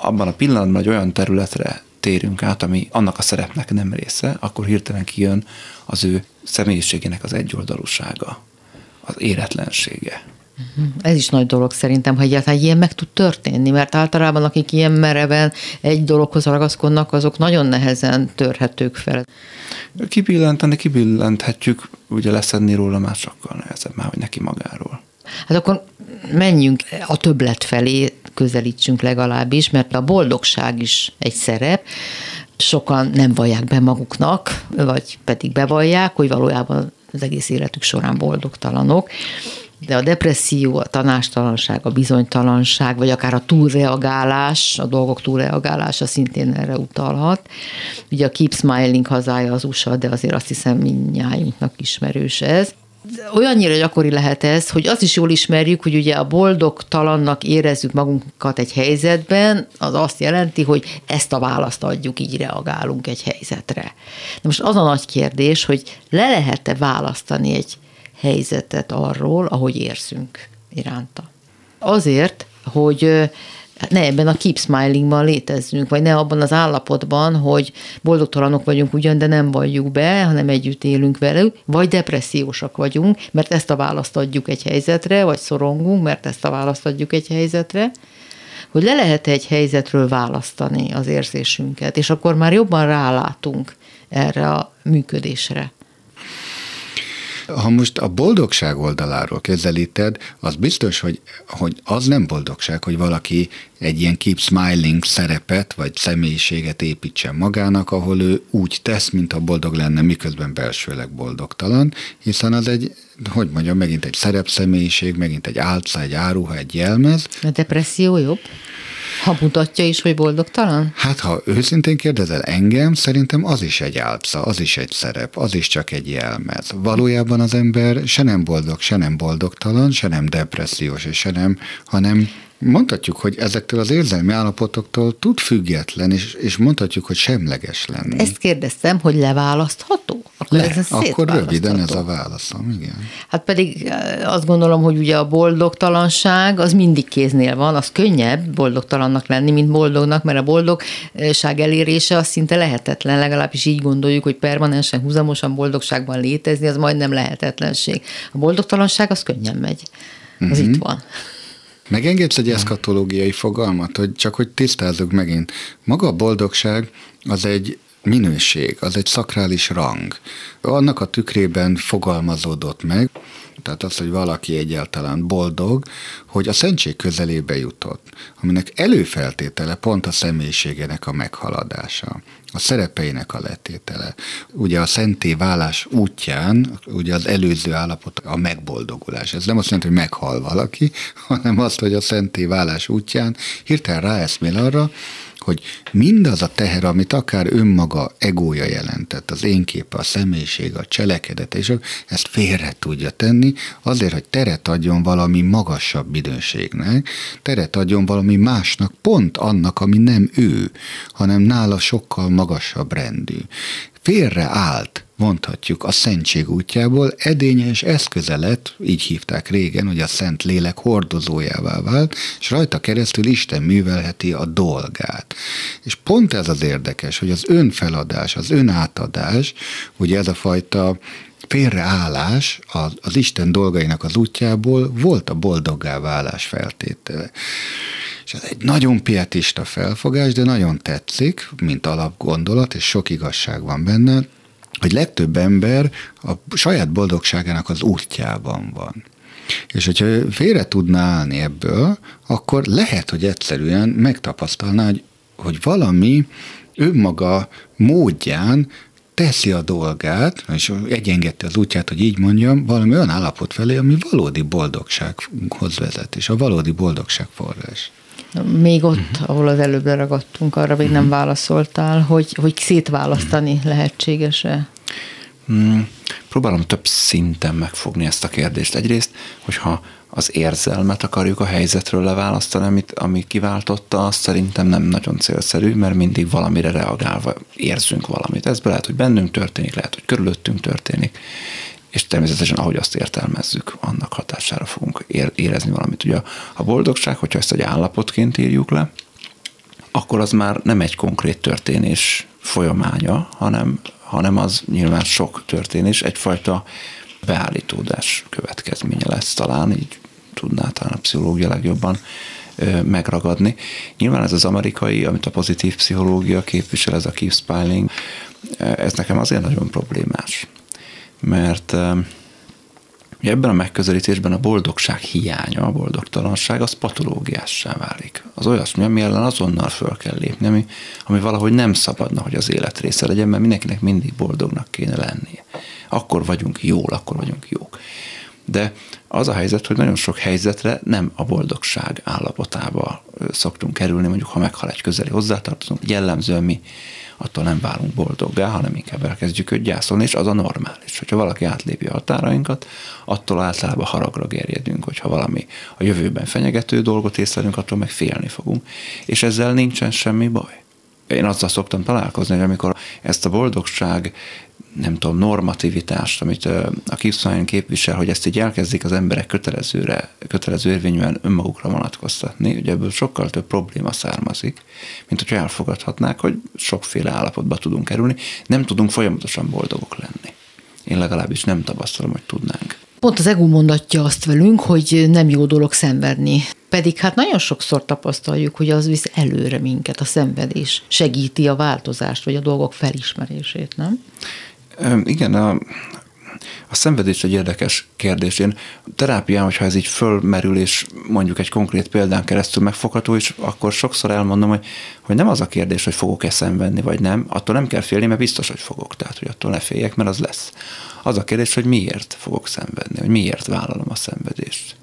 abban a pillanatban egy olyan területre térünk át, ami annak a szerepnek nem része, akkor hirtelen kijön az ő személyiségének az egyoldalúsága, az éretlensége. Ez is nagy dolog szerintem, hogy egyáltalán ilyen meg tud történni, mert általában akik ilyen mereven egy dologhoz ragaszkodnak, azok nagyon nehezen törhetők fel. Kibillenteni, kibillenthetjük, ugye leszedni róla már sokkal nehezebb, már hogy neki magáról. Hát akkor menjünk a többlet felé, közelítsünk legalábbis, mert a boldogság is egy szerep. sokan nem vallják be maguknak, vagy pedig bevallják, hogy valójában az egész életük során boldogtalanok. De a depresszió, a tanástalanság, a bizonytalanság, vagy akár a túlreagálás, a dolgok túlreagálása szintén erre utalhat. Ugye a Keep Smiling hazája az USA, de azért azt hiszem mindnyájunknak ismerős ez olyannyira gyakori lehet ez, hogy azt is jól ismerjük, hogy ugye a boldogtalannak érezzük magunkat egy helyzetben, az azt jelenti, hogy ezt a választ adjuk, így reagálunk egy helyzetre. De most az a nagy kérdés, hogy le lehet-e választani egy helyzetet arról, ahogy érzünk iránta. Azért, hogy ne ebben a keep smilingban létezzünk, vagy ne abban az állapotban, hogy boldogtalanok vagyunk ugyan, de nem valljuk be, hanem együtt élünk velük, vagy depressziósak vagyunk, mert ezt a választ adjuk egy helyzetre, vagy szorongunk, mert ezt a választ adjuk egy helyzetre, hogy le lehet egy helyzetről választani az érzésünket, és akkor már jobban rálátunk erre a működésre. Ha most a boldogság oldaláról kezelíted, az biztos, hogy, hogy az nem boldogság, hogy valaki egy ilyen keep smiling szerepet vagy személyiséget építsen magának, ahol ő úgy tesz, mintha boldog lenne, miközben belsőleg boldogtalan, hiszen az egy, hogy mondjam, megint egy szerepszemélyiség, megint egy álca, egy áruha, egy jelmez. A depresszió jobb? Ha mutatja is, hogy boldogtalan? Hát, ha őszintén kérdezel engem, szerintem az is egy álca, az is egy szerep, az is csak egy jelmez. Valójában az ember se nem boldog, se nem boldogtalan, se nem depressziós, és se nem, hanem mondhatjuk, hogy ezektől az érzelmi állapotoktól tud független, és, és mondhatjuk, hogy semleges lenni. Ezt kérdeztem, hogy leválasztható? Akkor, Le, ez akkor röviden ez a válaszom, igen. Hát pedig eh, azt gondolom, hogy ugye a boldogtalanság az mindig kéznél van, az könnyebb boldogtalannak lenni, mint boldognak, mert a boldogság elérése az szinte lehetetlen, legalábbis így gondoljuk, hogy permanensen, húzamosan boldogságban létezni, az majdnem lehetetlenség. A boldogtalanság az könnyen megy. Az uh-huh. itt van. Megengedsz egy eszkatológiai fogalmat, hogy csak hogy tisztázzuk megint. Maga a boldogság az egy minőség, az egy szakrális rang. Annak a tükrében fogalmazódott meg, tehát az, hogy valaki egyáltalán boldog, hogy a szentség közelébe jutott, aminek előfeltétele pont a személyiségének a meghaladása, a szerepeinek a letétele. Ugye a szenté válás útján, ugye az előző állapot a megboldogulás. Ez nem azt jelenti, hogy meghal valaki, hanem azt, hogy a szenté válás útján hirtelen ráeszmél arra, hogy mindaz a teher, amit akár önmaga egója jelentett, az én képe, a személyiség, a cselekedet, és ezt félre tudja tenni, azért, hogy teret adjon valami magasabb időségnek, teret adjon valami másnak, pont annak, ami nem ő, hanem nála sokkal magasabb rendű. Félre állt mondhatjuk, a szentség útjából edényes eszköze lett, így hívták régen, hogy a Szent Lélek hordozójává vált, és rajta keresztül Isten művelheti a dolgát. És pont ez az érdekes, hogy az önfeladás, az önátadás, ugye ez a fajta félreállás az, az Isten dolgainak az útjából volt a boldoggá válás feltétele. És ez egy nagyon pietista felfogás, de nagyon tetszik, mint alapgondolat, és sok igazság van benne, hogy legtöbb ember a saját boldogságának az útjában van. És hogyha félre tudná állni ebből, akkor lehet, hogy egyszerűen megtapasztalná, hogy, hogy valami önmaga módján teszi a dolgát, és egyengedte az útját, hogy így mondjam, valami olyan állapot felé, ami valódi boldogsághoz vezet, és a valódi boldogság forrás. Még ott, uh-huh. ahol az előbb ragadtunk, arra még nem válaszoltál, hogy, hogy szétválasztani uh-huh. lehetséges-e? Hmm, próbálom több szinten megfogni ezt a kérdést. Egyrészt, hogyha az érzelmet akarjuk a helyzetről leválasztani, amit, ami kiváltotta, azt szerintem nem nagyon célszerű, mert mindig valamire reagálva érzünk valamit. Ez lehet, hogy bennünk történik, lehet, hogy körülöttünk történik, és természetesen ahogy azt értelmezzük, annak hatására fogunk érezni valamit. Ugye a boldogság, hogyha ezt egy állapotként írjuk le, akkor az már nem egy konkrét történés folyamánya, hanem, hanem az nyilván sok történés, egyfajta beállítódás következménye lesz talán, így tudná talán a pszichológia legjobban megragadni. Nyilván ez az amerikai, amit a pozitív pszichológia képvisel, ez a keep smiling, ez nekem azért nagyon problémás, mert Ugye ebben a megközelítésben a boldogság hiánya, a boldogtalanság, az patológiássá válik. Az olyasmi, ami ellen azonnal föl kell lépni, ami, ami valahogy nem szabadna, hogy az élet része legyen, mert mindenkinek mindig boldognak kéne lennie. Akkor vagyunk jól, akkor vagyunk jók. De az a helyzet, hogy nagyon sok helyzetre nem a boldogság állapotába szoktunk kerülni, mondjuk ha meghal egy közeli hozzátartozunk, jellemzően mi attól nem válunk boldoggá, hanem inkább elkezdjük őt gyászolni, és az a normális. Hogyha valaki átlépi a határainkat, attól általában haragra gerjedünk, hogyha valami a jövőben fenyegető dolgot észlelünk, attól meg félni fogunk. És ezzel nincsen semmi baj. Én azzal szoktam találkozni, hogy amikor ezt a boldogság nem tudom, normativitást, amit a Kipszonyon képvisel, hogy ezt így elkezdik az emberek kötelezőre, kötelező érvényűen önmagukra vonatkoztatni, ugye ebből sokkal több probléma származik, mint hogyha elfogadhatnák, hogy sokféle állapotba tudunk kerülni, nem tudunk folyamatosan boldogok lenni. Én legalábbis nem tapasztalom, hogy tudnánk. Pont az ego mondatja azt velünk, hogy nem jó dolog szenvedni. Pedig hát nagyon sokszor tapasztaljuk, hogy az visz előre minket, a szenvedés segíti a változást, vagy a dolgok felismerését, nem? Igen, a, a szenvedés egy érdekes kérdés. Én terápián, hogyha ez így fölmerül, és mondjuk egy konkrét példán keresztül megfogható, és akkor sokszor elmondom, hogy, hogy nem az a kérdés, hogy fogok-e szenvedni, vagy nem, attól nem kell félni, mert biztos, hogy fogok. Tehát, hogy attól ne féljek, mert az lesz. Az a kérdés, hogy miért fogok szenvedni, hogy miért vállalom a szenvedést.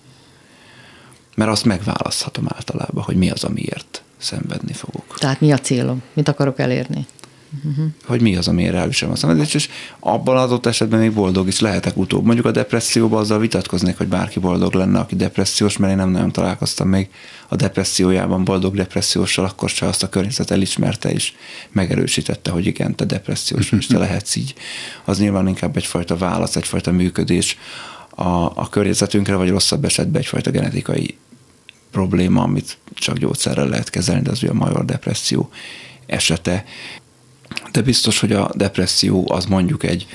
Mert azt megválaszthatom általában, hogy mi az, amiért szenvedni fogok. Tehát mi a célom? Mit akarok elérni? Uh-huh. hogy mi az, amiért elviselem a szenvedést, és abban adott esetben még boldog is lehetek utóbb. Mondjuk a depresszióban azzal vitatkoznék, hogy bárki boldog lenne, aki depressziós, mert én nem nagyon találkoztam még a depressziójában boldog depresszióssal, akkor se azt a környezet elismerte és megerősítette, hogy igen, te depressziós, és te lehetsz így. Az nyilván inkább egyfajta válasz, egyfajta működés a, a környezetünkre, vagy rosszabb esetben egyfajta genetikai probléma, amit csak gyógyszerrel lehet kezelni, de az ugye a major depresszió esete de biztos, hogy a depresszió az mondjuk egy,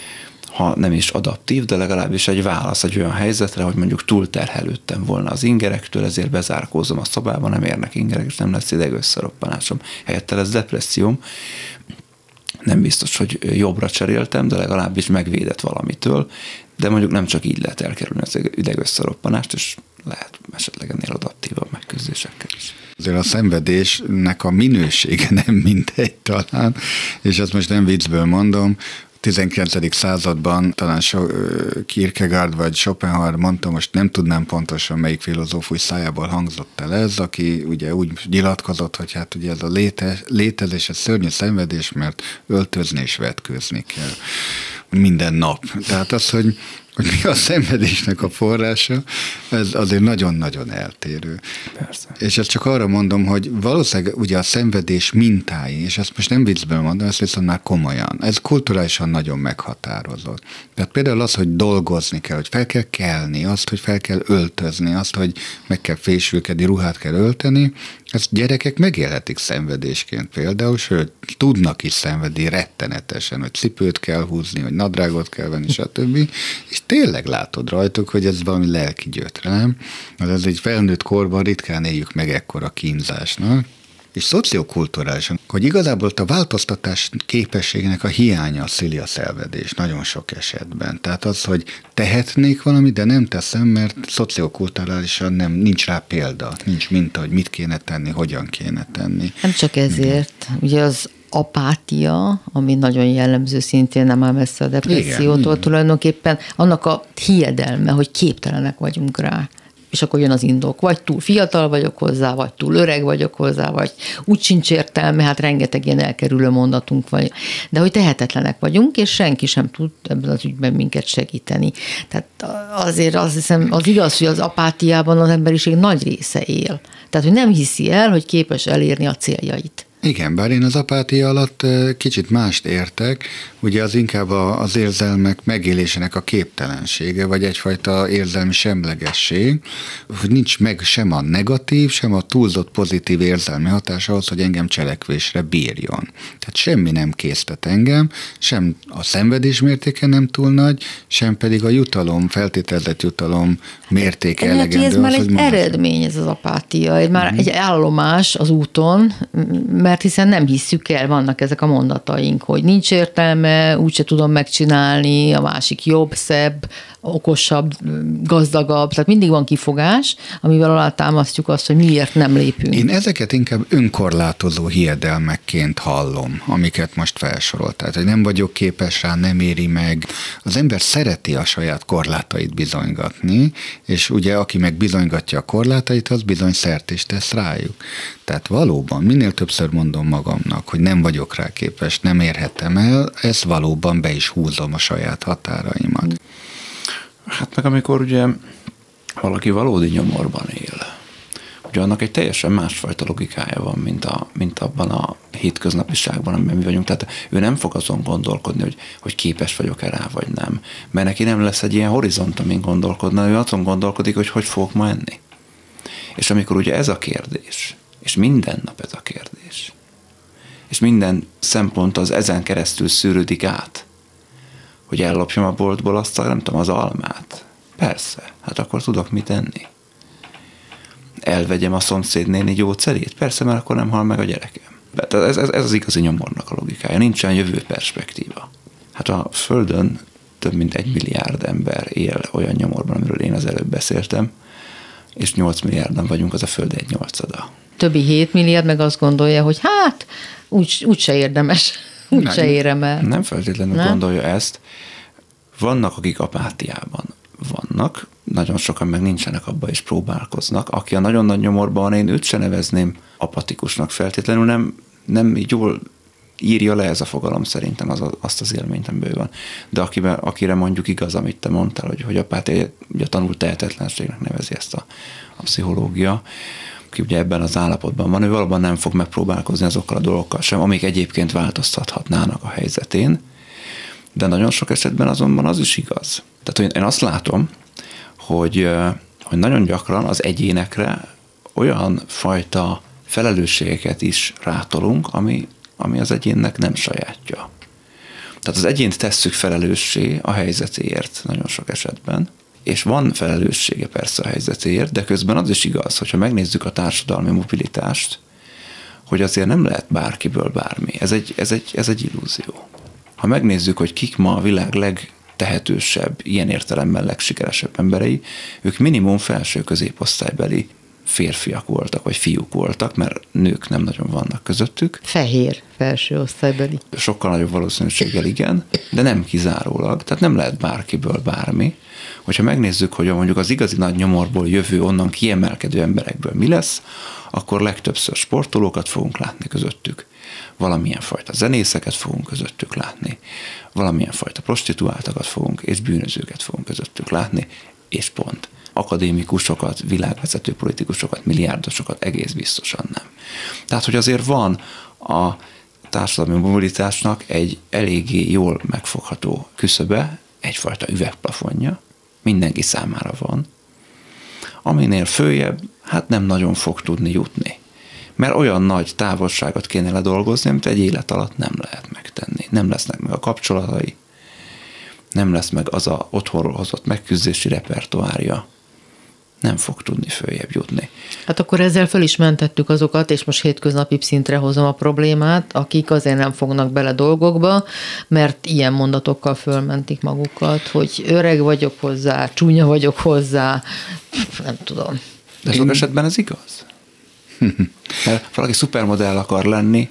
ha nem is adaptív, de legalábbis egy válasz egy olyan helyzetre, hogy mondjuk túlterhelődtem volna az ingerektől, ezért bezárkózom a szobába, nem érnek ingerek, és nem lesz ideg összeroppanásom. Helyette lesz depresszióm. Nem biztos, hogy jobbra cseréltem, de legalábbis megvédett valamitől, de mondjuk nem csak így lehet elkerülni az ideg összeroppanást, és lehet esetleg ennél adaptívabb megküzdésekkel is azért a szenvedésnek a minősége nem mindegy talán, és ezt most nem viccből mondom, 19. században talán so, Kierkegaard vagy Schopenhauer mondta, most nem tudnám pontosan melyik filozófus szájából hangzott el ez, aki ugye úgy nyilatkozott, hogy hát ugye ez a léte, létezés, ez szörnyű szenvedés, mert öltözni és vetkőzni kell minden nap. Tehát az, hogy hogy mi a szenvedésnek a forrása, ez azért nagyon-nagyon eltérő. Persze. És ezt csak arra mondom, hogy valószínűleg ugye a szenvedés mintái, és ezt most nem viccből mondom, ezt viszont már komolyan, ez kulturálisan nagyon meghatározott. Tehát például az, hogy dolgozni kell, hogy fel kell kelni, azt, hogy fel kell öltözni, azt, hogy meg kell fésülkedni, ruhát kell ölteni, ezt gyerekek megélhetik szenvedésként például, sőt, tudnak is szenvedni rettenetesen, hogy cipőt kell húzni, hogy nadrágot kell venni, stb. És tényleg látod rajtuk, hogy ez valami lelki gyötre, nem? Mert ez egy felnőtt korban ritkán éljük meg ekkora kínzásnak és szociokulturálisan, hogy igazából a változtatás képességének a hiánya szüli a szenvedés nagyon sok esetben. Tehát az, hogy tehetnék valamit, de nem teszem, mert szociokulturálisan nem, nincs rá példa, nincs minta, hogy mit kéne tenni, hogyan kéne tenni. Nem csak ezért, ugye az apátia, ami nagyon jellemző szintén nem áll messze a depressziótól, Igen, tulajdonképpen annak a hiedelme, hogy képtelenek vagyunk rá és akkor jön az indok. Vagy túl fiatal vagyok hozzá, vagy túl öreg vagyok hozzá, vagy úgy sincs értelme, hát rengeteg ilyen elkerülő mondatunk van. De hogy tehetetlenek vagyunk, és senki sem tud ebben az ügyben minket segíteni. Tehát azért azt hiszem, az igaz, hogy az apátiában az emberiség nagy része él. Tehát, hogy nem hiszi el, hogy képes elérni a céljait. Igen, bár én az apátia alatt kicsit mást értek, ugye az inkább az érzelmek megélésének a képtelensége, vagy egyfajta érzelmi semlegesség, hogy nincs meg sem a negatív, sem a túlzott pozitív érzelmi hatás ahhoz, hogy engem cselekvésre bírjon. Tehát semmi nem késztet engem, sem a szenvedés mértéke nem túl nagy, sem pedig a jutalom, feltételezett jutalom mértéke Lehet, elegendő. Ez már egy eredmény, ez az apátia, egy, már uh-huh. egy állomás az úton, mert hiszen nem hisszük el, vannak ezek a mondataink, hogy nincs értelme, úgyse tudom megcsinálni, a másik jobb, szebb, okosabb, gazdagabb, tehát mindig van kifogás, amivel alátámasztjuk azt, hogy miért nem lépünk. Én ezeket inkább önkorlátozó hiedelmekként hallom, amiket most felsorolt. Tehát, hogy nem vagyok képes rá, nem éri meg. Az ember szereti a saját korlátait bizonygatni, és ugye aki meg bizonygatja a korlátait, az bizony szert is tesz rájuk. Tehát valóban, minél többször mondom magamnak, hogy nem vagyok rá képes, nem érhetem el, ezt valóban be is húzom a saját határaimat. Hát meg amikor ugye valaki valódi nyomorban él, ugye annak egy teljesen másfajta logikája van, mint, a, mint abban a hétköznapiságban, amiben mi vagyunk. Tehát ő nem fog azon gondolkodni, hogy, hogy képes vagyok-e rá, vagy nem. Mert neki nem lesz egy ilyen horizont, amin gondolkodna, ő azon gondolkodik, hogy hogy fogok ma enni. És amikor ugye ez a kérdés, és minden nap ez a kérdés, és minden szempont az ezen keresztül szűrődik át, hogy ellopjam a boltból azt a, nem tudom, az almát. Persze, hát akkor tudok mit enni. Elvegyem a szomszéd néni gyógyszerét? Persze, mert akkor nem hal meg a gyerekem. Ez, ez, ez az igazi nyomornak a logikája. Nincsen jövő perspektíva. Hát a Földön több mint egy milliárd ember él olyan nyomorban, amiről én az előbb beszéltem, és 8 milliárdan vagyunk, az a Föld egy nyolcada. Többi 7 milliárd meg azt gondolja, hogy hát úgy, úgy se érdemes, nem, se érem el. Nem feltétlenül nem? gondolja ezt. Vannak, akik apátiában vannak, nagyon sokan meg nincsenek abba és próbálkoznak. Aki a nagyon nagy nyomorban, én őt se nevezném apatikusnak feltétlenül, nem, nem jól írja le ez a fogalom szerintem az, azt az élményt, amiből van. De akibe, akire mondjuk igaz, amit te mondtál, hogy, hogy apátia, ugye a tanult tehetetlenségnek nevezi ezt a, a pszichológia, aki ugye ebben az állapotban van, ő valóban nem fog megpróbálkozni azokkal a dolgokkal sem, amik egyébként változtathatnának a helyzetén, de nagyon sok esetben azonban az is igaz. Tehát én azt látom, hogy, hogy nagyon gyakran az egyénekre olyan fajta felelősségeket is rátolunk, ami, ami az egyénnek nem sajátja. Tehát az egyént tesszük felelőssé a helyzetéért nagyon sok esetben, és van felelőssége persze a helyzetéért, de közben az is igaz, hogyha megnézzük a társadalmi mobilitást, hogy azért nem lehet bárkiből bármi. Ez egy, ez egy, ez egy illúzió. Ha megnézzük, hogy kik ma a világ legtehetősebb, ilyen értelemben legsikeresebb emberei, ők minimum felső középosztálybeli férfiak voltak, vagy fiúk voltak, mert nők nem nagyon vannak közöttük. Fehér felső osztálybeli. Sokkal nagyobb valószínűséggel igen, de nem kizárólag. Tehát nem lehet bárkiből bármi. Hogyha megnézzük, hogy mondjuk az igazi nagy nyomorból jövő, onnan kiemelkedő emberekből mi lesz, akkor legtöbbször sportolókat fogunk látni közöttük valamilyen fajta zenészeket fogunk közöttük látni, valamilyen fajta prostituáltakat fogunk, és bűnözőket fogunk közöttük látni, és pont. Akadémikusokat, világvezető politikusokat, milliárdosokat egész biztosan nem. Tehát, hogy azért van a társadalmi mobilitásnak egy eléggé jól megfogható küszöbe, egyfajta üvegplafonja, mindenki számára van, aminél följebb, hát nem nagyon fog tudni jutni. Mert olyan nagy távolságot kéne ledolgozni, amit egy élet alatt nem lehet megtenni. Nem lesznek meg a kapcsolatai, nem lesz meg az a otthonról hozott megküzdési repertoárja, nem fog tudni följebb jutni. Hát akkor ezzel föl is mentettük azokat, és most hétköznapi szintre hozom a problémát, akik azért nem fognak bele dolgokba, mert ilyen mondatokkal fölmentik magukat, hogy öreg vagyok hozzá, csúnya vagyok hozzá, nem tudom. De sok esetben ez igaz? Mert valaki szupermodell akar lenni,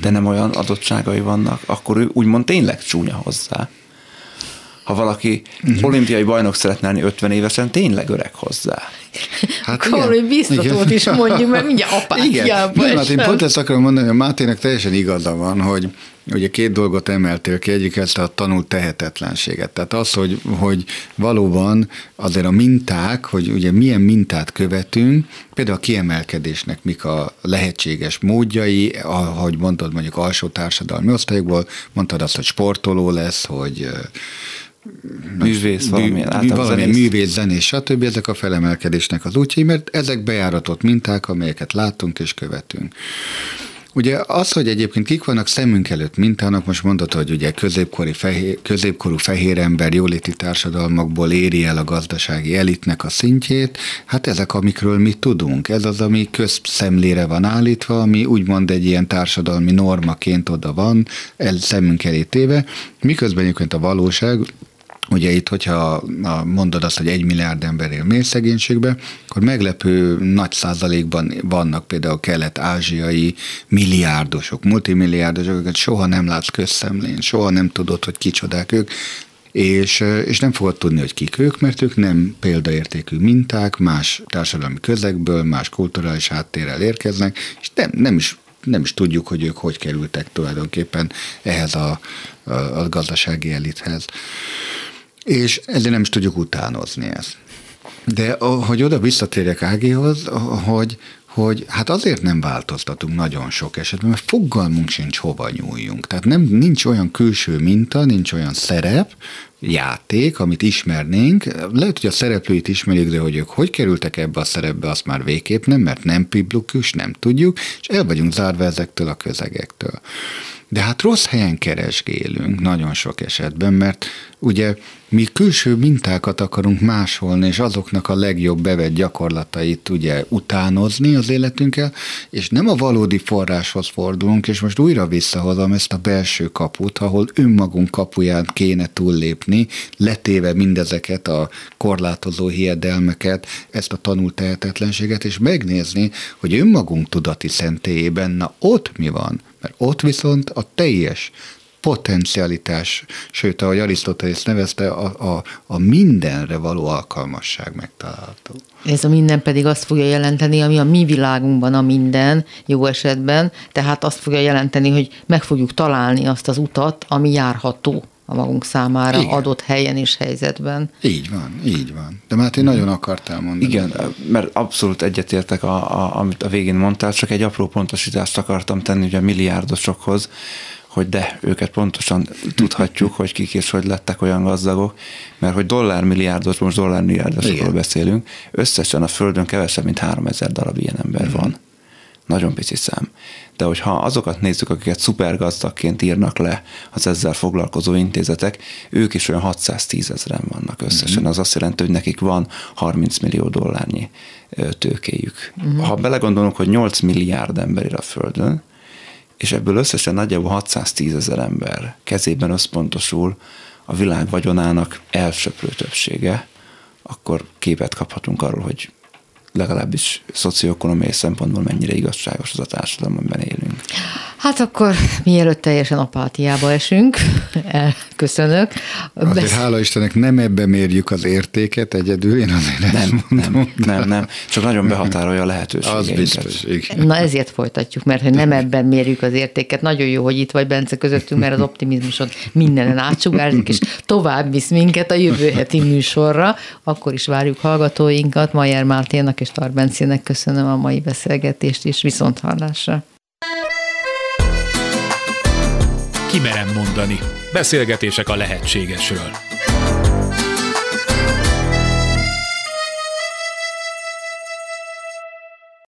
de nem olyan adottságai vannak, akkor ő úgymond tényleg csúnya hozzá. Ha valaki uh-huh. olimpiai bajnok szeretne lenni 50 évesen, tényleg öreg hozzá. Hát Akkor hogy biztatót is mondjuk, mert mindjárt apátiába Igen, hát én pont ezt akarom mondani, hogy Mátének teljesen igaza van, hogy ugye két dolgot emeltél ki, egyik ezt a tanult tehetetlenséget. Tehát az, hogy, hogy valóban azért a minták, hogy ugye milyen mintát követünk, például a kiemelkedésnek mik a lehetséges módjai, ahogy mondtad mondjuk alsó társadalmi osztályokból, mondtad azt, hogy sportoló lesz, hogy művész, valamilyen, mű, valamilyen művész, zenés, stb. Ezek a felemelkedésnek az útjai, mert ezek bejáratott minták, amelyeket látunk és követünk. Ugye az, hogy egyébként kik vannak szemünk előtt mintának, most mondod, hogy ugye középkori fehér, középkorú fehér ember jóléti társadalmakból éri el a gazdasági elitnek a szintjét, hát ezek, amikről mi tudunk. Ez az, ami közszemlére van állítva, ami úgymond egy ilyen társadalmi normaként oda van, el, szemünk elé téve, miközben egyébként a valóság Ugye itt, hogyha mondod azt, hogy egy milliárd ember él mély szegénységbe, akkor meglepő nagy százalékban vannak például kelet-ázsiai milliárdosok, multimilliárdosok, akiket soha nem látsz közszemlén, soha nem tudod, hogy kicsodák ők, és, és nem fogod tudni, hogy kik ők, mert ők nem példaértékű minták, más társadalmi közegből, más kulturális háttérrel érkeznek, és nem, nem is nem is tudjuk, hogy ők hogy kerültek tulajdonképpen ehhez a, a, a gazdasági elithez és ezért nem is tudjuk utánozni ezt. De hogy oda visszatérjek Ágihoz, hogy, hogy hát azért nem változtatunk nagyon sok esetben, mert fogalmunk sincs hova nyúljunk. Tehát nem, nincs olyan külső minta, nincs olyan szerep, játék, amit ismernénk. Lehet, hogy a szereplőit ismerik, de hogy ők hogy kerültek ebbe a szerepbe, azt már végképp nem, mert nem piblukus, nem tudjuk, és el vagyunk zárva ezektől a közegektől. De hát rossz helyen keresgélünk nagyon sok esetben, mert ugye mi külső mintákat akarunk másolni, és azoknak a legjobb bevett gyakorlatait ugye utánozni az életünkkel, és nem a valódi forráshoz fordulunk, és most újra visszahozom ezt a belső kaput, ahol önmagunk kapuján kéne túllépni, letéve mindezeket a korlátozó hiedelmeket, ezt a tanult tehetetlenséget, és megnézni, hogy önmagunk tudati szentélyében, na ott mi van, mert ott viszont a teljes potencialitás, sőt, ahogy Arisztotelész nevezte, a, a, a mindenre való alkalmasság megtalálható. Ez a minden pedig azt fogja jelenteni, ami a mi világunkban a minden, jó esetben, tehát azt fogja jelenteni, hogy meg fogjuk találni azt az utat, ami járható a magunk számára Igen. adott helyen és helyzetben. Így van, így van. De már én nagyon akartál mondani. Igen, mert abszolút egyetértek, a, a, amit a végén mondtál, csak egy apró pontosítást akartam tenni ugye a milliárdosokhoz, hogy de, őket pontosan tudhatjuk, hogy kik és hogy lettek olyan gazdagok, mert hogy dollármilliárdos, most dollármilliárdosokról beszélünk, összesen a Földön kevesebb, mint 3000 darab ilyen ember mm. van. Nagyon pici szám. De hogyha azokat nézzük, akiket szupergazdagként írnak le az ezzel foglalkozó intézetek, ők is olyan 610 ezeren vannak összesen. Mm-hmm. Az azt jelenti, hogy nekik van 30 millió dollárnyi tőkéjük. Mm-hmm. Ha belegondolunk, hogy 8 milliárd ember él a Földön, és ebből összesen nagyjából 610 ezer ember kezében összpontosul a világ vagyonának elsöprő többsége, akkor képet kaphatunk arról, hogy legalábbis szocioekonomiai szempontból mennyire igazságos az a társadalom, amiben élünk. Hát akkor mielőtt teljesen apátiába esünk, elköszönök. Azért Besz... hála Istennek nem ebbe mérjük az értéket egyedül, én azért nem, nem, nem, nem, csak nagyon behatárolja a lehetőségeinket. Az biztos, igen. Na ezért folytatjuk, mert hogy nem ebben mérjük az értéket. Nagyon jó, hogy itt vagy Bence közöttünk, mert az optimizmusod mindenen átsugárzik, és tovább visz minket a jövő heti műsorra. Akkor is várjuk hallgatóinkat. Majer Márténak és Tarbencinek köszönöm a mai beszélgetést, és viszont hallásra. Kimerem mondani. Beszélgetések a lehetségesről.